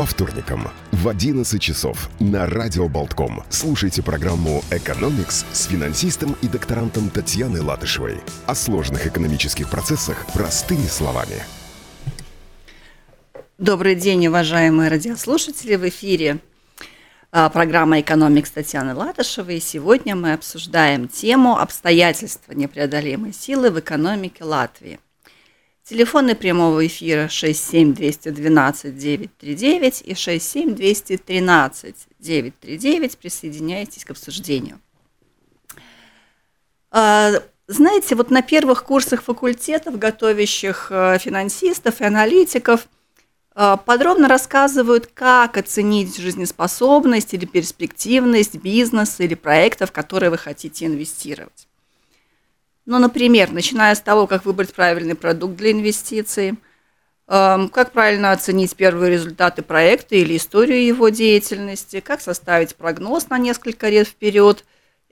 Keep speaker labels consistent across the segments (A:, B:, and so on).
A: По вторникам в 11 часов на Радио Болтком слушайте программу «Экономикс» с финансистом и докторантом Татьяной Латышевой о сложных экономических процессах простыми словами.
B: Добрый день, уважаемые радиослушатели. В эфире а, программа «Экономикс» Татьяны Латышевой. И сегодня мы обсуждаем тему «Обстоятельства непреодолимой силы в экономике Латвии». Телефоны прямого эфира 67212-939 и 67213-939. Присоединяйтесь к обсуждению. А, знаете, вот на первых курсах факультетов, готовящих э, финансистов и аналитиков, э, подробно рассказывают, как оценить жизнеспособность или перспективность бизнеса или проектов, в которые вы хотите инвестировать. Ну, например, начиная с того, как выбрать правильный продукт для инвестиций, эм, как правильно оценить первые результаты проекта или историю его деятельности, как составить прогноз на несколько лет вперед,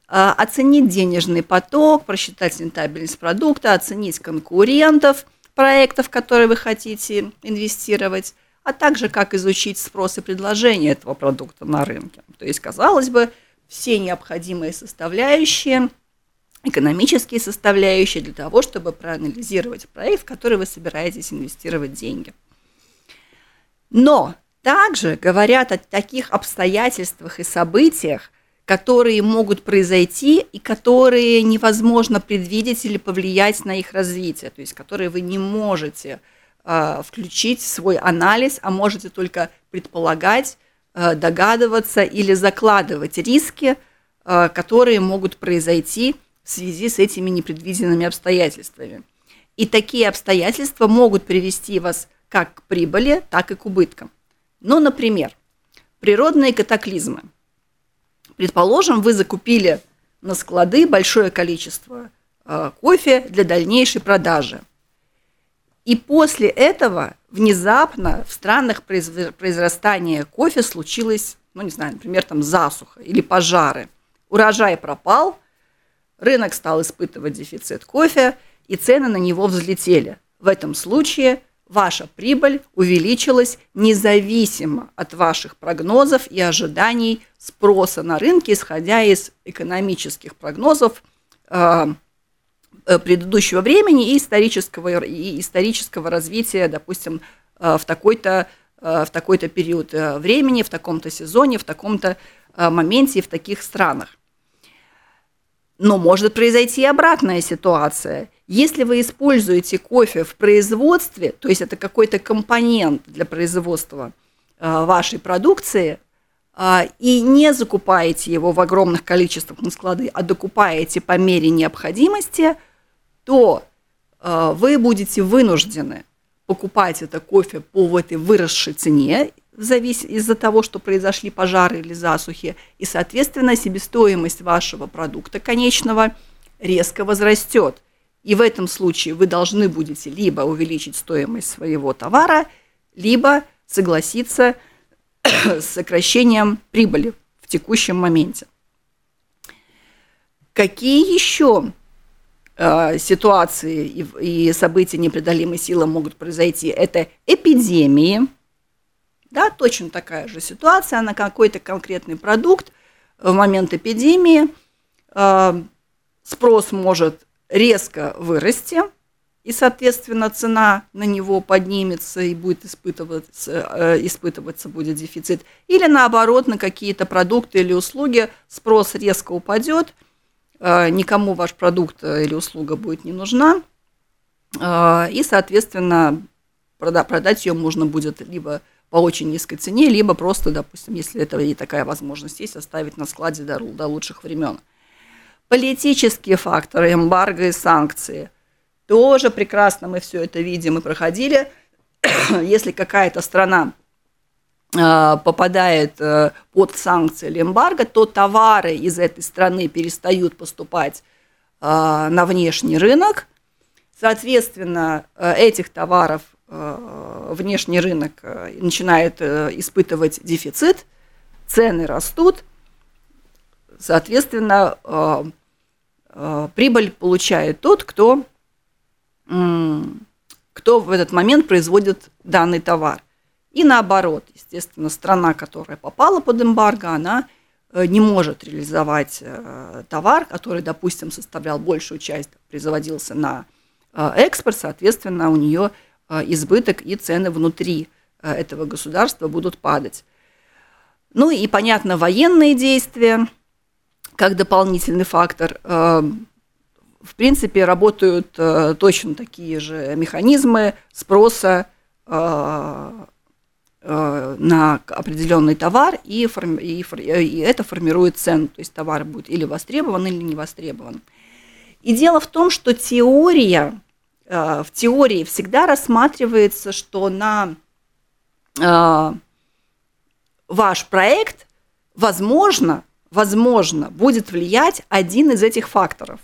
B: э, оценить денежный поток, просчитать рентабельность продукта, оценить конкурентов проектов, в которые вы хотите инвестировать, а также как изучить спрос и предложение этого продукта на рынке. То есть, казалось бы, все необходимые составляющие – экономические составляющие для того, чтобы проанализировать проект, в который вы собираетесь инвестировать деньги. Но также говорят о таких обстоятельствах и событиях, которые могут произойти и которые невозможно предвидеть или повлиять на их развитие, то есть которые вы не можете э, включить в свой анализ, а можете только предполагать, э, догадываться или закладывать риски, э, которые могут произойти в связи с этими непредвиденными обстоятельствами. И такие обстоятельства могут привести вас как к прибыли, так и к убыткам. Ну, например, природные катаклизмы. Предположим, вы закупили на склады большое количество э, кофе для дальнейшей продажи. И после этого внезапно в странах произрастания кофе случилось, ну не знаю, например, там засуха или пожары. Урожай пропал – Рынок стал испытывать дефицит кофе, и цены на него взлетели. В этом случае ваша прибыль увеличилась независимо от ваших прогнозов и ожиданий спроса на рынке, исходя из экономических прогнозов э, э предыдущего времени и исторического, и исторического развития, допустим, э, в такой-то в такой-то период времени, в таком-то сезоне, в таком-то моменте и в таких странах. Но может произойти и обратная ситуация. Если вы используете кофе в производстве, то есть это какой-то компонент для производства э, вашей продукции, э, и не закупаете его в огромных количествах на склады, а докупаете по мере необходимости, то э, вы будете вынуждены покупать это кофе по этой выросшей цене, из-за того, что произошли пожары или засухи, и, соответственно, себестоимость вашего продукта конечного резко возрастет. И в этом случае вы должны будете либо увеличить стоимость своего товара, либо согласиться с сокращением прибыли в текущем моменте. Какие еще э, ситуации и события непреодолимой силы могут произойти? Это эпидемии – да, точно такая же ситуация на какой-то конкретный продукт в момент эпидемии. Э, спрос может резко вырасти, и, соответственно, цена на него поднимется и будет испытываться, э, испытываться будет дефицит. Или наоборот, на какие-то продукты или услуги спрос резко упадет, э, никому ваш продукт или услуга будет не нужна, и, соответственно, продать ее можно будет либо по очень низкой цене, либо просто, допустим, если это и такая возможность есть, оставить на складе до, до лучших времен. Политические факторы, эмбарго и санкции. Тоже прекрасно мы все это видим и проходили. если какая-то страна а, попадает э, под санкции или эмбарго, то товары из этой страны перестают поступать а, на внешний рынок. Соответственно, э, этих товаров внешний рынок э, начинает э, испытывать дефицит, цены растут, соответственно, прибыль получает тот, кто, кто в этот момент производит данный товар. И наоборот, естественно, страна, которая попала под эмбарго, она э, не может реализовать э, товар, который, допустим, составлял большую часть, производился на э, экспорт, соответственно, у нее избыток и цены внутри этого государства будут падать. Ну и, понятно, военные действия как дополнительный фактор. В принципе, работают точно такие же механизмы спроса Э, на определенный товар, и, форми, и, и это формирует цену, то есть товар будет или востребован, или не востребован. И дело в том, что теория, э, в теории всегда рассматривается, что на э, ваш проект, возможно, возможно, будет влиять один из этих факторов.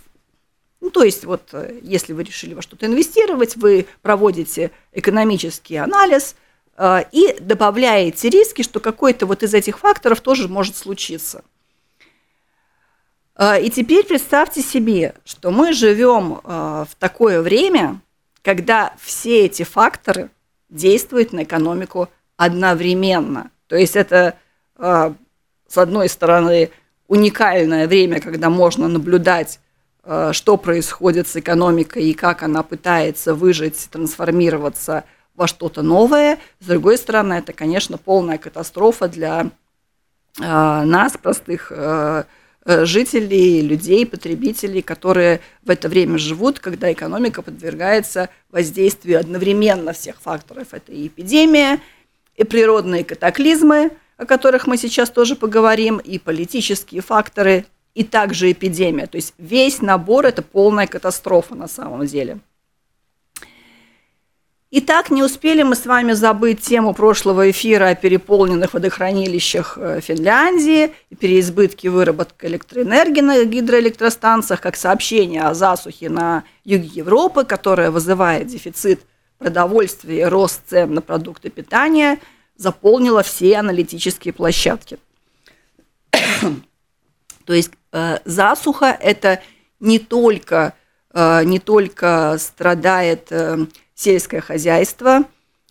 B: Ну, то есть, вот, если вы решили во что-то инвестировать, вы проводите экономический анализ – Э, и добавляете риски, что какой-то вот из этих факторов тоже может случиться. Э, и теперь представьте себе, что мы живем э, в такое время, когда все эти факторы действуют на экономику одновременно. То есть это, с одной стороны, уникальное время, когда можно наблюдать, что происходит с экономикой и как она пытается выжить, трансформироваться – во что-то новое. С другой стороны, это, конечно, полная катастрофа для нас, простых жителей, людей, потребителей, которые в это время живут, когда экономика подвергается воздействию одновременно всех факторов. Это и эпидемия, и природные катаклизмы, о которых мы сейчас тоже поговорим, и политические факторы, и также эпидемия. То есть весь набор – это полная катастрофа на самом деле. Итак, не успели мы с вами забыть тему прошлого эфира о переполненных водохранилищах э, Финляндии переизбытке выработки электроэнергии на гидроэлектростанциях, как сообщение о засухе на юге Европы, которое вызывает дефицит продовольствия и рост цен на продукты питания, заполнило все аналитические площадки. То есть э, засуха – это не только, не только страдает сельское хозяйство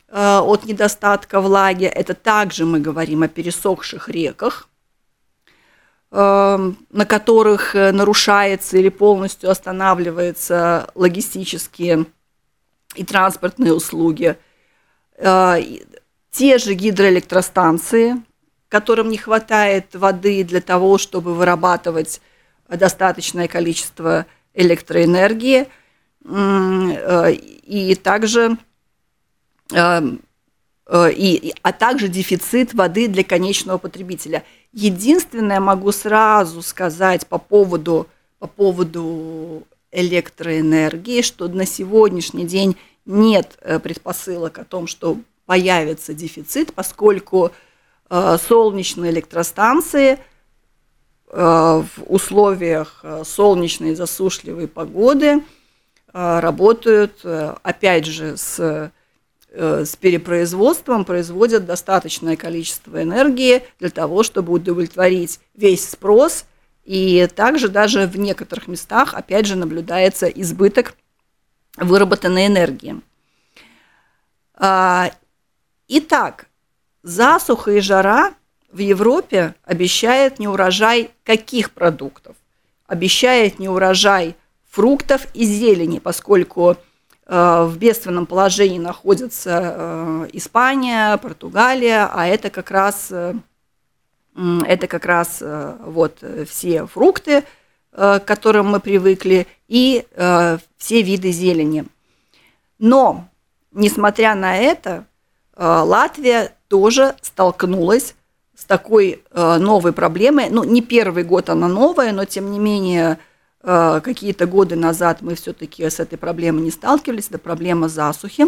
B: э, от недостатка влаги. Это также мы говорим о пересохших реках, э, на которых э, нарушается или полностью останавливаются логистические и транспортные услуги. Те же гидроэлектростанции, которым не хватает воды для того, чтобы вырабатывать достаточное количество электроэнергии – и также э, э, и, а также дефицит воды для конечного потребителя. Единственное, могу сразу сказать по поводу, по поводу электроэнергии, что на сегодняшний день нет э, предпосылок о том, что появится дефицит, поскольку солнечные электростанции в условиях солнечной засушливой погоды – а, работают, э, опять же, с, э, с перепроизводством, производят достаточное количество энергии для того, чтобы удовлетворить весь спрос. И также даже в некоторых местах, опять же, наблюдается избыток выработанной энергии. А, итак, засуха и жара в Европе обещает неурожай каких продуктов? Обещает неурожай фруктов и зелени, поскольку э, в бедственном положении находятся э, Испания, Португалия, а это как раз, э, это как раз вот все фрукты, к которым мы привыкли, и все виды зелени. Но, несмотря на это, Латвия тоже столкнулась с такой новой проблемой. Ну, не первый год она новая, но тем не менее Э, какие-то годы назад мы все-таки с этой проблемой не сталкивались, это проблема засухи,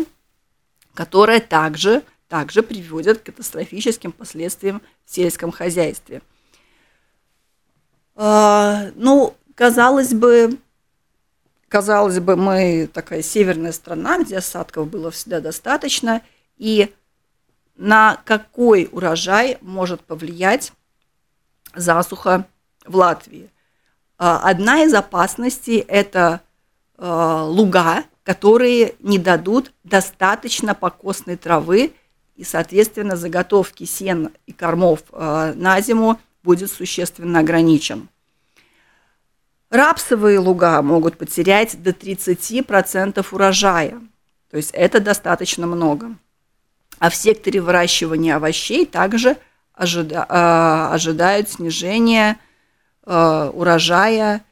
B: которая также, также приводит к катастрофическим последствиям в сельском хозяйстве. Э, ну, казалось бы, казалось бы, мы такая северная страна, где осадков было всегда достаточно, и на какой урожай может повлиять засуха в Латвии? А, одна из опасностей – это а, луга, которые не дадут достаточно покосной травы и, соответственно, заготовки сен и кормов на зиму будет существенно ограничен. Рапсовые луга могут потерять до 30% урожая, то есть это достаточно много. А в секторе выращивания овощей также ожида, э, ожидают снижения э, урожая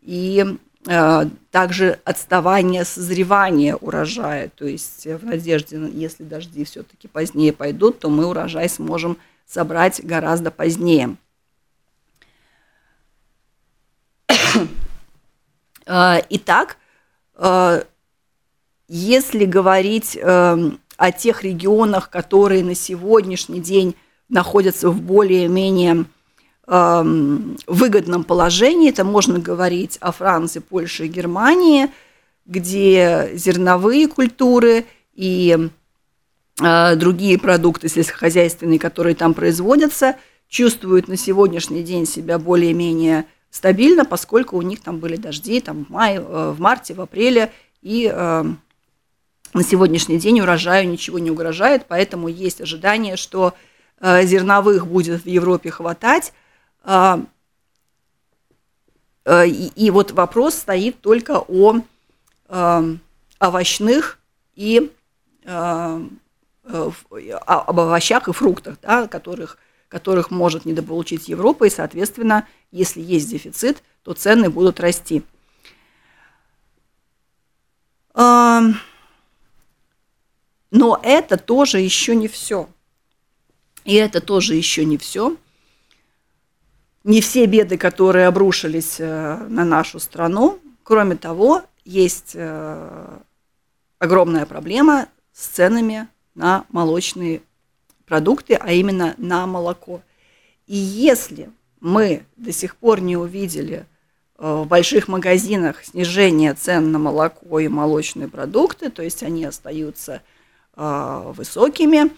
B: и э, также отставание созревания урожая. То есть в надежде, если дожди все-таки позднее пойдут, то мы урожай сможем собрать гораздо позднее. Итак, если говорить эм, о тех регионах, которые на сегодняшний день находятся в более-менее эм, выгодном положении, это можно говорить о Франции, Польше и Германии, где зерновые культуры и э, другие продукты сельскохозяйственные, которые там производятся, чувствуют на сегодняшний день себя более-менее стабильно, поскольку у них там были дожди там, в мае, э, в марте, в апреле, и э, на сегодняшний день урожаю ничего не угрожает, поэтому есть ожидание, что э, зерновых будет в Европе хватать. Э, э, и, вот вопрос стоит только о овощных и об овощах и фруктах, да, которых, которых может недополучить Европа, и, соответственно, если есть дефицит, то цены будут расти. Но это тоже еще не все. И это тоже еще не все. Не все беды, которые обрушились э, на нашу страну. Кроме того, есть э, огромная проблема с ценами на молочные продукты, а именно на молоко. И если мы до сих пор не увидели э, в больших магазинах снижение цен на молоко и молочные продукты, то есть они остаются высокими,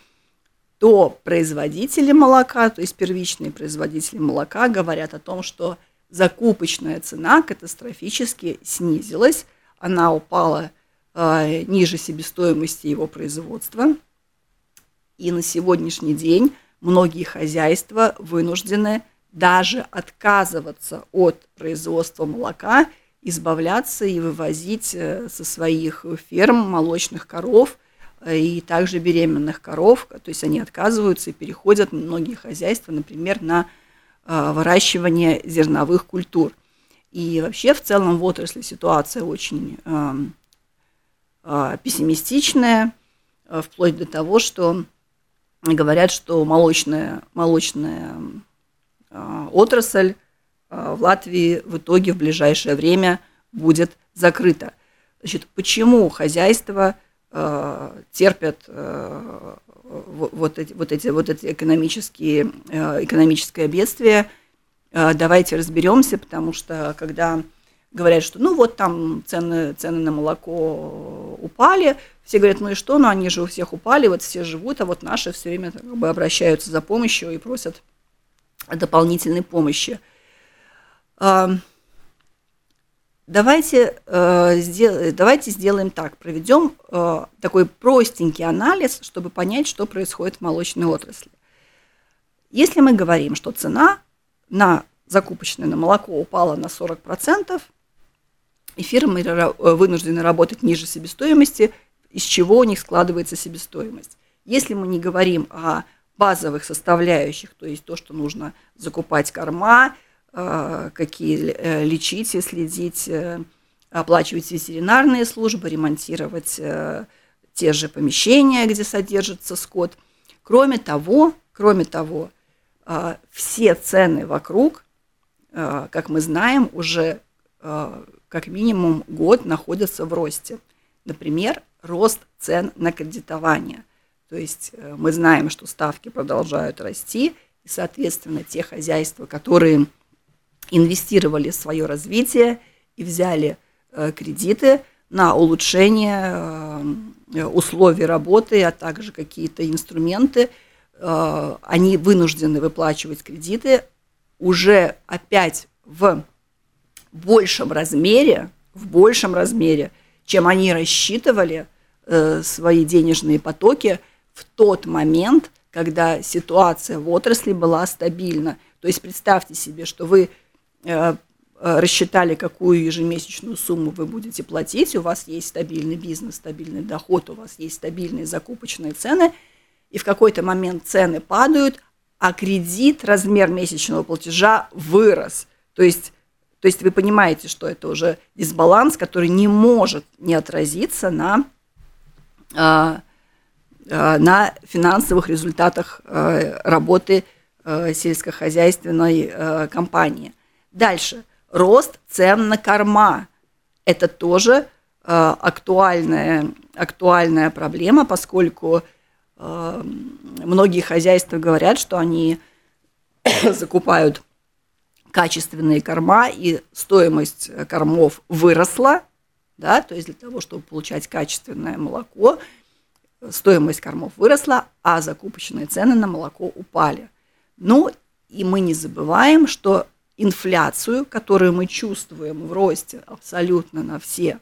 B: то производители молока, то есть первичные производители молока говорят о том, что закупочная цена катастрофически снизилась, она упала э, ниже себестоимости его производства. И на сегодняшний день многие хозяйства вынуждены даже отказываться от производства молока, избавляться и вывозить э, со своих ферм молочных коров – и также беременных коров, то есть они отказываются и переходят многие хозяйства, например, на а, выращивание зерновых культур. И вообще в целом в отрасли ситуация очень э, э, пессимистичная, э, вплоть до того, что говорят, что молочная, молочная э, отрасль э, в Латвии в итоге в ближайшее время будет закрыта. Значит, почему хозяйство Э, терпят э, вот эти, вот эти, вот эти экономические, э, экономическое бедствие. Давайте разберемся, потому что когда говорят, что ну вот там цены, цены на молоко упали, все говорят, ну и что, ну они же у всех упали, вот все живут, а вот наши все время как бы обращаются за помощью и просят дополнительной помощи. Давайте, э, давайте сделаем так, проведем э, такой простенький анализ, чтобы понять, что происходит в молочной отрасли. Если мы говорим, что цена на закупочное на молоко упала на 40%, и фирмы вынуждены работать ниже себестоимости, из чего у них складывается себестоимость. Если мы не говорим о базовых составляющих, то есть то, что нужно закупать корма, Э, какие э, лечить и следить, э, оплачивать ветеринарные службы, ремонтировать те же помещения, где содержится скот. Кроме того, кроме того, все цены вокруг, как мы знаем, уже как минимум год находятся в росте. Например, рост цен на кредитование. То есть мы знаем, что ставки продолжают расти, и, соответственно, те хозяйства, которые инвестировали в свое развитие и взяли э, кредиты на улучшение э, условий работы, а также какие-то инструменты. Э, они вынуждены выплачивать кредиты уже опять в большем размере, в большем размере, чем они рассчитывали свои денежные потоки в тот момент, когда ситуация в отрасли была стабильна. То есть представьте себе, что вы рассчитали, какую ежемесячную сумму вы будете платить, у вас есть стабильный бизнес, стабильный доход, у вас есть стабильные закупочные цены, и в какой-то момент цены падают, а кредит, размер месячного платежа вырос. То есть, то есть вы понимаете, что это уже дисбаланс, который не может не отразиться на, э, э, на финансовых результатах э, работы э, сельскохозяйственной э, компании. Дальше. Рост цен на корма. Это тоже э, актуальная, актуальная проблема, поскольку э, многие хозяйства говорят, что они закупают качественные корма, и стоимость кормов выросла, да, то есть для того, чтобы получать качественное молоко, стоимость кормов выросла, а закупочные цены на молоко упали. Ну, и мы не забываем, что инфляцию, которую мы чувствуем в росте абсолютно на все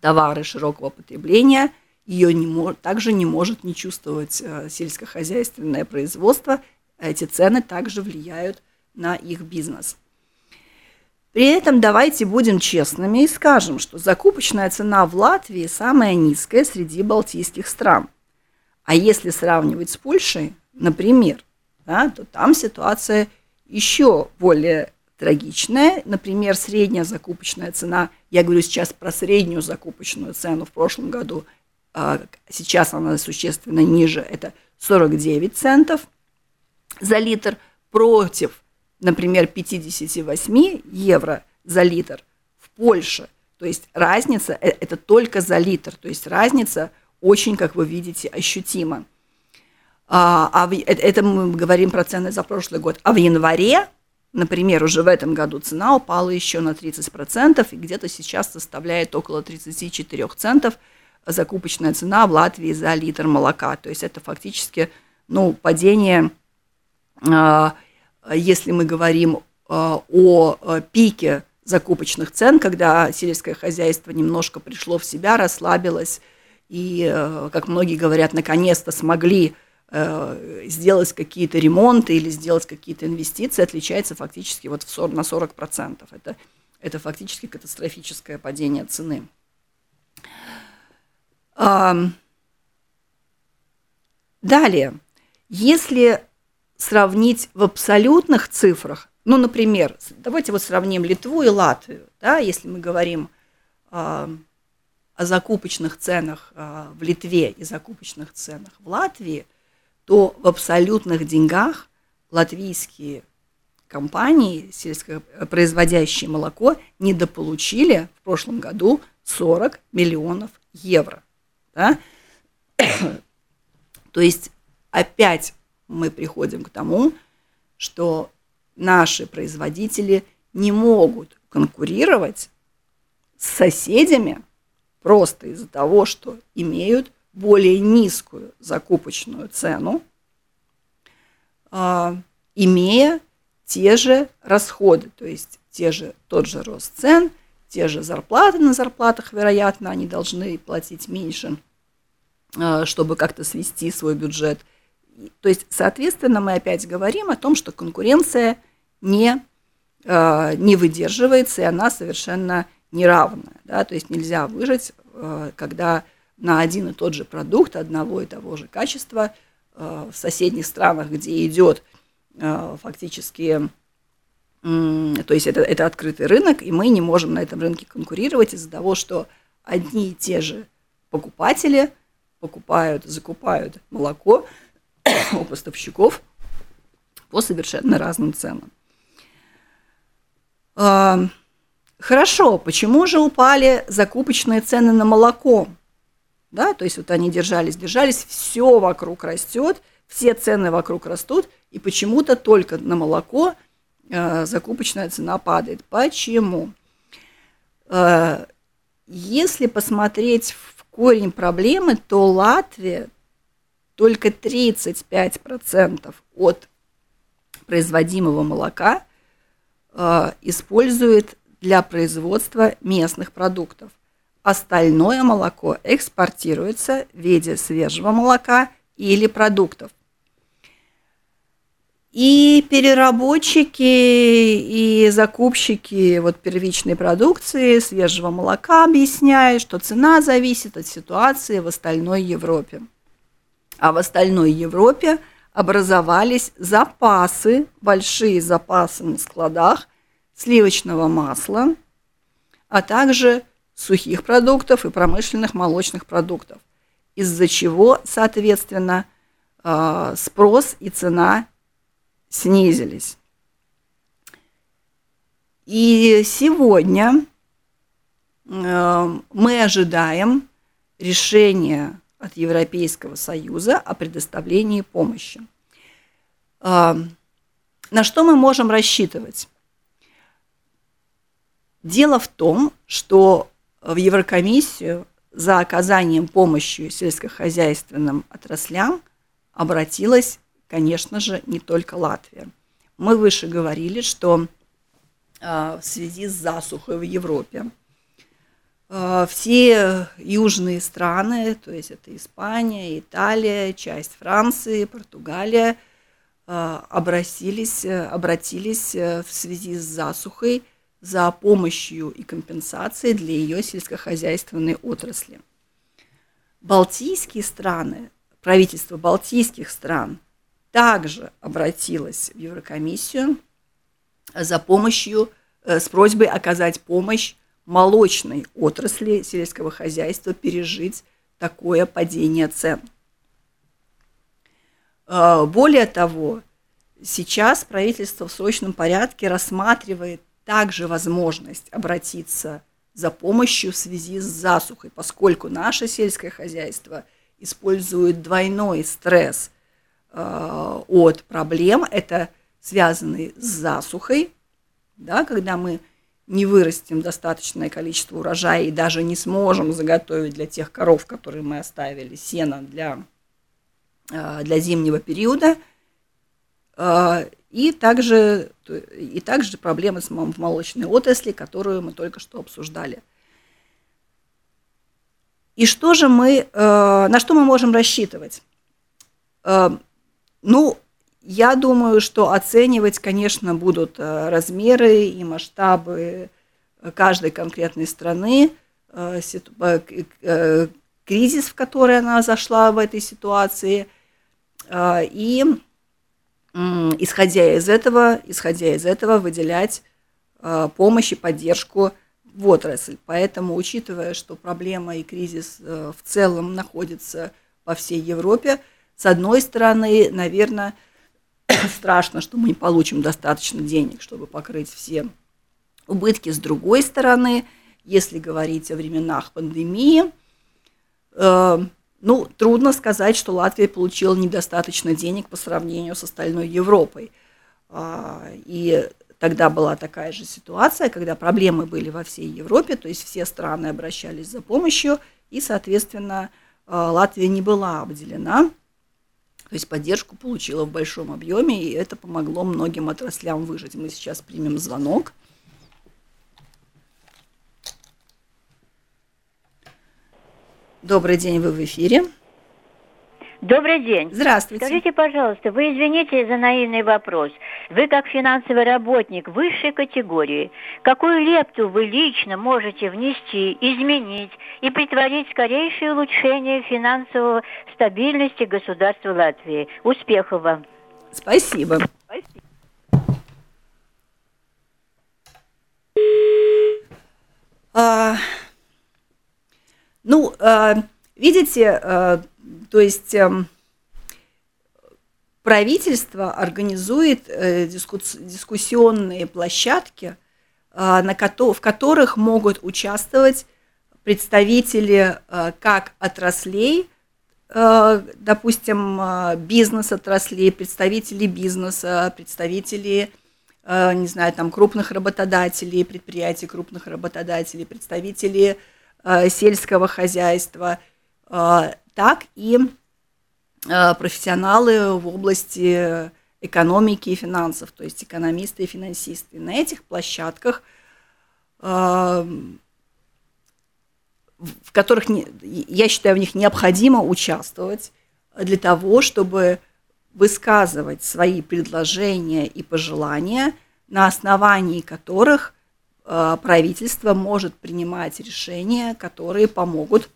B: товары широкого потребления, ее не также не может не чувствовать э, сельскохозяйственное производство. Эти цены также влияют на их бизнес. При этом давайте будем честными и скажем, что закупочная цена в Латвии самая низкая среди балтийских стран. А если сравнивать с Польшей, например, да, то там ситуация еще более трагичная. Например, средняя закупочная цена, я говорю сейчас про среднюю закупочную цену в прошлом году, а, сейчас она существенно ниже, это 49 центов за литр против, например, 58 евро за литр в Польше. То есть разница, э, это только за литр, то есть разница очень, как вы видите, ощутима. А, а в, это, это мы говорим про цены за прошлый год. А в январе, например, уже в этом году цена упала еще на 30%, и где-то сейчас составляет около 34 центов закупочная цена в Латвии за литр молока. То есть это фактически ну, падение, а, если мы говорим а, о пике закупочных цен, когда сельское хозяйство немножко пришло в себя, расслабилось, и, как многие говорят, наконец-то смогли Э, сделать какие-то ремонты или сделать какие-то инвестиции отличается фактически вот в 40, на 40%. Это, это фактически катастрофическое падение цены. Далее, если сравнить в абсолютных цифрах, ну, например, давайте вот сравним Литву и Латвию, да, если мы говорим о закупочных ценах а, в Литве и закупочных ценах в Латвии, то в абсолютных деньгах латвийские компании, сельскопроизводящие молоко, недополучили в прошлом году 40 миллионов евро. Да? То есть опять мы приходим к тому, что наши производители не могут конкурировать с соседями просто из-за того, что имеют более низкую закупочную цену, а, имея те же расходы, то есть те же, тот же рост цен, те же зарплаты на зарплатах, вероятно, они должны платить меньше, а, чтобы как-то свести свой бюджет. То есть, соответственно, мы опять говорим о том, что конкуренция не, а, не выдерживается, и она совершенно неравная. Да? То есть нельзя выжить, когда на один и тот же продукт одного и того же качества э, в соседних странах, где идет э, фактически, то есть это, это открытый рынок, и мы не можем на этом рынке конкурировать из-за того, что одни и те же покупатели покупают, закупают молоко у поставщиков по совершенно разным ценам. Э, хорошо, почему же упали закупочные цены на молоко? Да, то есть вот они держались, держались, все вокруг растет, все цены вокруг растут, и почему-то только на молоко э, закупочная цена падает. Почему? Э, если посмотреть в корень проблемы, то Латвия только 35% от производимого молока э, использует для производства местных продуктов – Остальное молоко экспортируется в виде свежего молока или продуктов. И переработчики и закупщики вот первичной продукции свежего молока объясняют, что цена зависит от ситуации в остальной Европе. А в остальной Европе образовались запасы, большие запасы на складах сливочного масла, а также сухих продуктов и промышленных молочных продуктов, из-за чего, соответственно, а, спрос и цена снизились. И сегодня э, мы ожидаем решения от Европейского Союза о предоставлении помощи. Э, на что мы можем рассчитывать? Дело в том, что в Еврокомиссию за оказанием помощи сельскохозяйственным отраслям обратилась конечно же, не только Латвия. Мы выше говорили, что а, в связи с засухой в Европе а, все южные страны, то есть это Испания, Италия, часть Франции, Португалия, а, обратились, обратились э, в связи с засухой за помощью и компенсацией для ее сельскохозяйственной отрасли. Балтийские страны, правительство балтийских стран также обратилась в Еврокомиссию за помощью, э, с просьбой оказать помощь молочной отрасли сельского хозяйства пережить такое падение цен. Э, более того, сейчас правительство в срочном порядке рассматривает также возможность обратиться за помощью в связи с засухой, поскольку наше сельское хозяйство использует двойной стресс Э, от проблем, это связанные с засухой, да, когда мы не вырастим достаточное количество урожая и даже не сможем заготовить для тех коров, которые мы оставили, сено для, э, для зимнего периода. Э, и также, и также проблемы с молочной отрасли, которую мы только что обсуждали. И что же мы, на что мы можем рассчитывать? Ну, я думаю, что оценивать, конечно, будут э, размеры и масштабы э, каждой конкретной страны, э, кризис, в который она зашла в этой ситуации, и исходя из этого, исходя из этого выделять помощь и поддержку в отрасль. Поэтому, учитывая, что проблема и кризис в целом находятся по всей Европе, с одной стороны, наверное, страшно, что мы не получим достаточно денег, чтобы покрыть все убытки. С другой стороны, если говорить о временах пандемии, э, ну, трудно сказать, что Латвия получила недостаточно денег по сравнению с остальной Европой. А, и тогда была такая же ситуация, когда проблемы были во всей Европе, то есть все страны обращались за помощью, и, соответственно, э, Латвия не была обделена то есть поддержку получила в большом объеме, и это помогло многим отраслям выжить. Мы сейчас примем звонок. Добрый день, вы в эфире.
C: Добрый день.
B: Здравствуйте.
C: Скажите, пожалуйста, вы извините за наивный вопрос. Вы как финансовый работник высшей категории, какую лепту вы лично можете внести, изменить и притворить скорейшее улучшение финансовой стабильности государства Латвии? Успехов вам.
B: Спасибо. Спасибо. А, ну, а, видите, а, то есть эм, правительство организует э, дискуссионные площадки, э, в которых могут участвовать представители э, как отраслей, допустим, бизнес-отраслей, представители бизнеса, представители, не знаю, там, крупных работодателей, предприятий крупных работодателей, представители сельского хозяйства – так и э, профессионалы в области экономики и финансов, то есть экономисты и финансисты. На этих площадках э, в которых я считаю, в них необходимо участвовать для того, чтобы высказывать свои предложения и пожелания, на основании которых э, правительство может принимать решения, которые помогут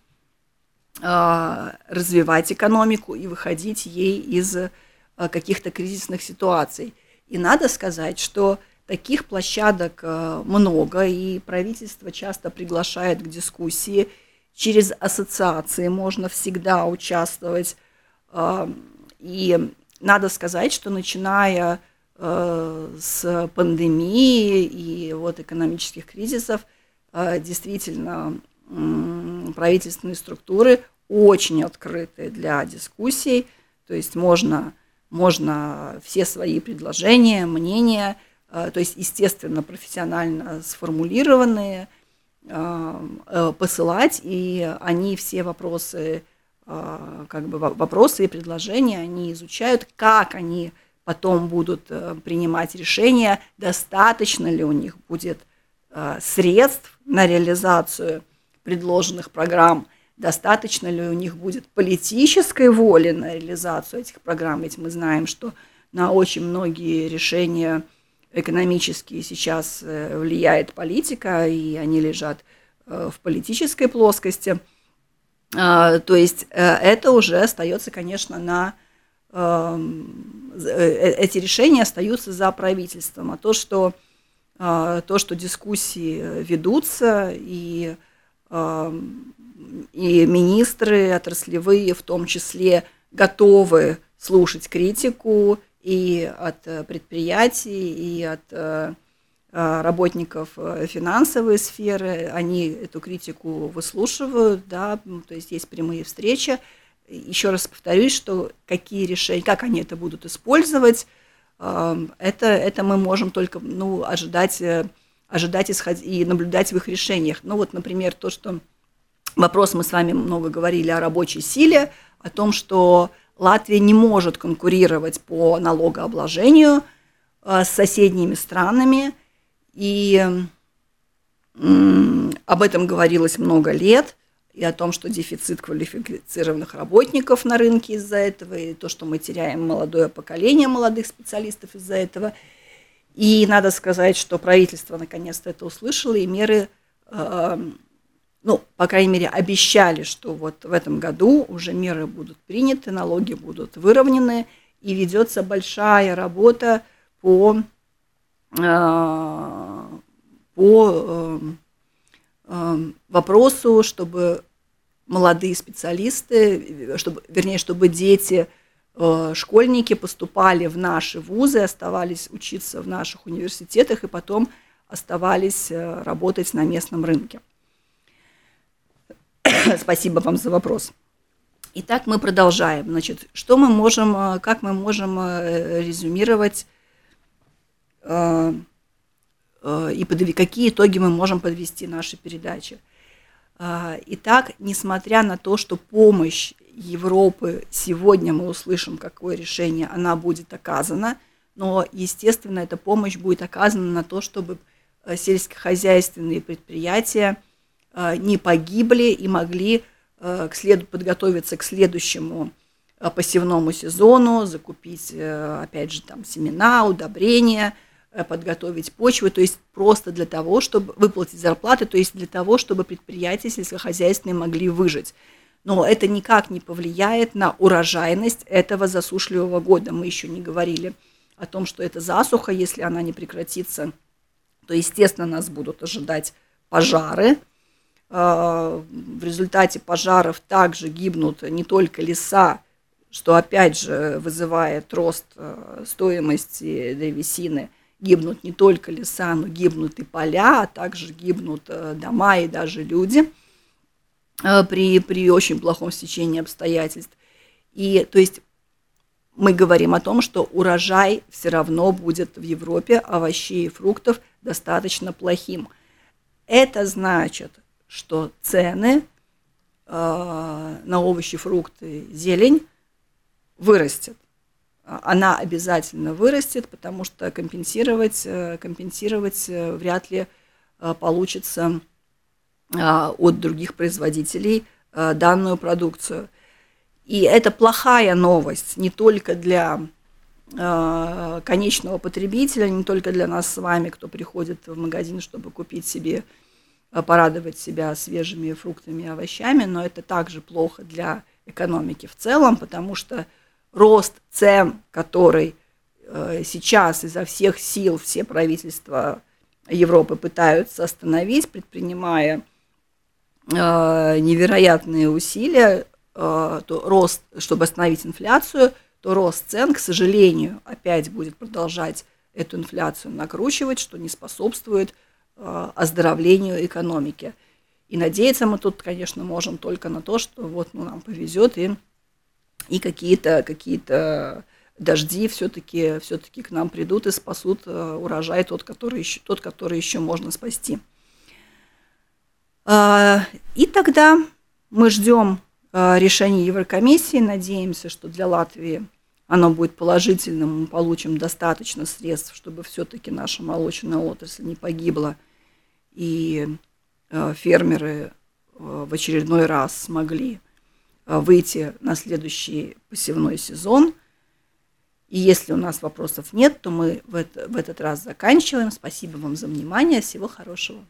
B: э, развивать экономику и выходить ей из э, каких-то кризисных ситуаций. И надо сказать, что таких площадок э, много, и правительство часто приглашает к дискуссии. Через ассоциации можно всегда участвовать. Э, и надо сказать, что начиная э, с пандемии и вот экономических кризисов, действительно правительственные структуры очень открыты для дискуссий, то есть можно, можно все свои предложения, мнения – Э, то есть, естественно, профессионально сформулированные, э, э, посылать, и они все вопросы, как бы вопросы и предложения, они изучают, как они потом будут принимать решения, достаточно ли у них будет средств на реализацию предложенных программ, достаточно ли у них будет политической воли на реализацию этих программ, ведь мы знаем, что на очень многие решения – экономически сейчас э, влияет политика, и они лежат э, в политической плоскости. А, то есть э, это уже остается, конечно, на эти решения остаются за правительством, а то, что то, что дискуссии ведутся и эм, и министры отраслевые в том числе готовы слушать критику и от э, предприятий, и от э, э, работников финансовой сферы, они эту критику выслушивают, да, то есть есть прямые встречи. Еще раз повторюсь, что какие решения, как они это будут использовать, это, это мы можем только ну, ожидать, ожидать исход... и наблюдать в их решениях. Ну вот, например, то, что вопрос мы с вами много говорили о рабочей силе, о том, что Латвия не может конкурировать по налогообложению э, с соседними странами, и об этом говорилось много лет, и о том, что дефицит квалифицированных работников на рынке из-за этого, и то, что мы теряем молодое поколение молодых специалистов из-за этого. И надо сказать, что правительство наконец-то это услышало, и меры э, ну, по крайней мере, обещали, что вот в этом году уже меры будут приняты, налоги будут выровнены, и ведется большая работа по, э, по э, вопросу, чтобы молодые специалисты, чтобы, вернее, чтобы дети, школьники поступали в наши вузы, оставались учиться в наших университетах и потом оставались работать на местном рынке. Спасибо вам за вопрос. Итак, мы продолжаем. Значит, что мы можем, э, как мы можем э, резюмировать э, и какие итоги мы можем подвести нашей передачи. Итак, несмотря на то, что помощь Европы сегодня мы услышим, какое решение она будет оказана, но, естественно, эта помощь будет оказана на то, чтобы сельскохозяйственные предприятия – Э, не погибли и могли э, к след... подготовиться к следующему э, посевному сезону, закупить, опять же, там семена, удобрения, подготовить почву, то есть просто для того, чтобы выплатить зарплаты, то есть для того, чтобы предприятия сельскохозяйственные могли выжить. Но это никак не повлияет на урожайность этого засушливого года. Мы еще не говорили о том, что это засуха, если она не прекратится, то, естественно, нас будут ожидать пожары, а, в результате пожаров также гибнут не только леса, что опять же вызывает рост а, стоимости древесины, гибнут не только леса, но гибнут и поля, а также гибнут а, дома и даже люди при, при очень плохом стечении обстоятельств. И то есть мы говорим о том, что урожай все равно будет в Европе овощей и фруктов достаточно плохим. Это значит, что цены э, на овощи, фрукты, зелень вырастет. Она обязательно вырастет, потому что компенсировать, э, компенсировать э, вряд ли э, получится от других производителей данную продукцию. И это плохая новость не только для конечного потребителя, не только для нас с вами, кто приходит в магазин, чтобы купить себе, порадовать себя свежими фруктами и овощами, но это также плохо для экономики в целом, потому что рост цен, который э, сейчас изо всех сил все правительства Европы пытаются остановить, предпринимая э, невероятные усилия, э, то рост, чтобы остановить инфляцию, то рост цен, к сожалению, опять будет продолжать эту инфляцию накручивать, что не способствует оздоровлению экономики. И надеяться мы тут, конечно, можем только на то, что вот ну, нам повезет и, и какие-то какие дожди все-таки все к нам придут и спасут э, урожай тот, который еще, тот, который еще можно спасти. А, и тогда мы ждем э, решения Еврокомиссии, надеемся, что для Латвии оно будет положительным, мы получим достаточно средств, чтобы все-таки наша молочная отрасль не погибла и Э, фермеры в очередной раз смогли выйти на следующий посевной сезон. И если у нас вопросов нет, то мы в, это, в этот раз заканчиваем. Спасибо вам за внимание. Всего хорошего.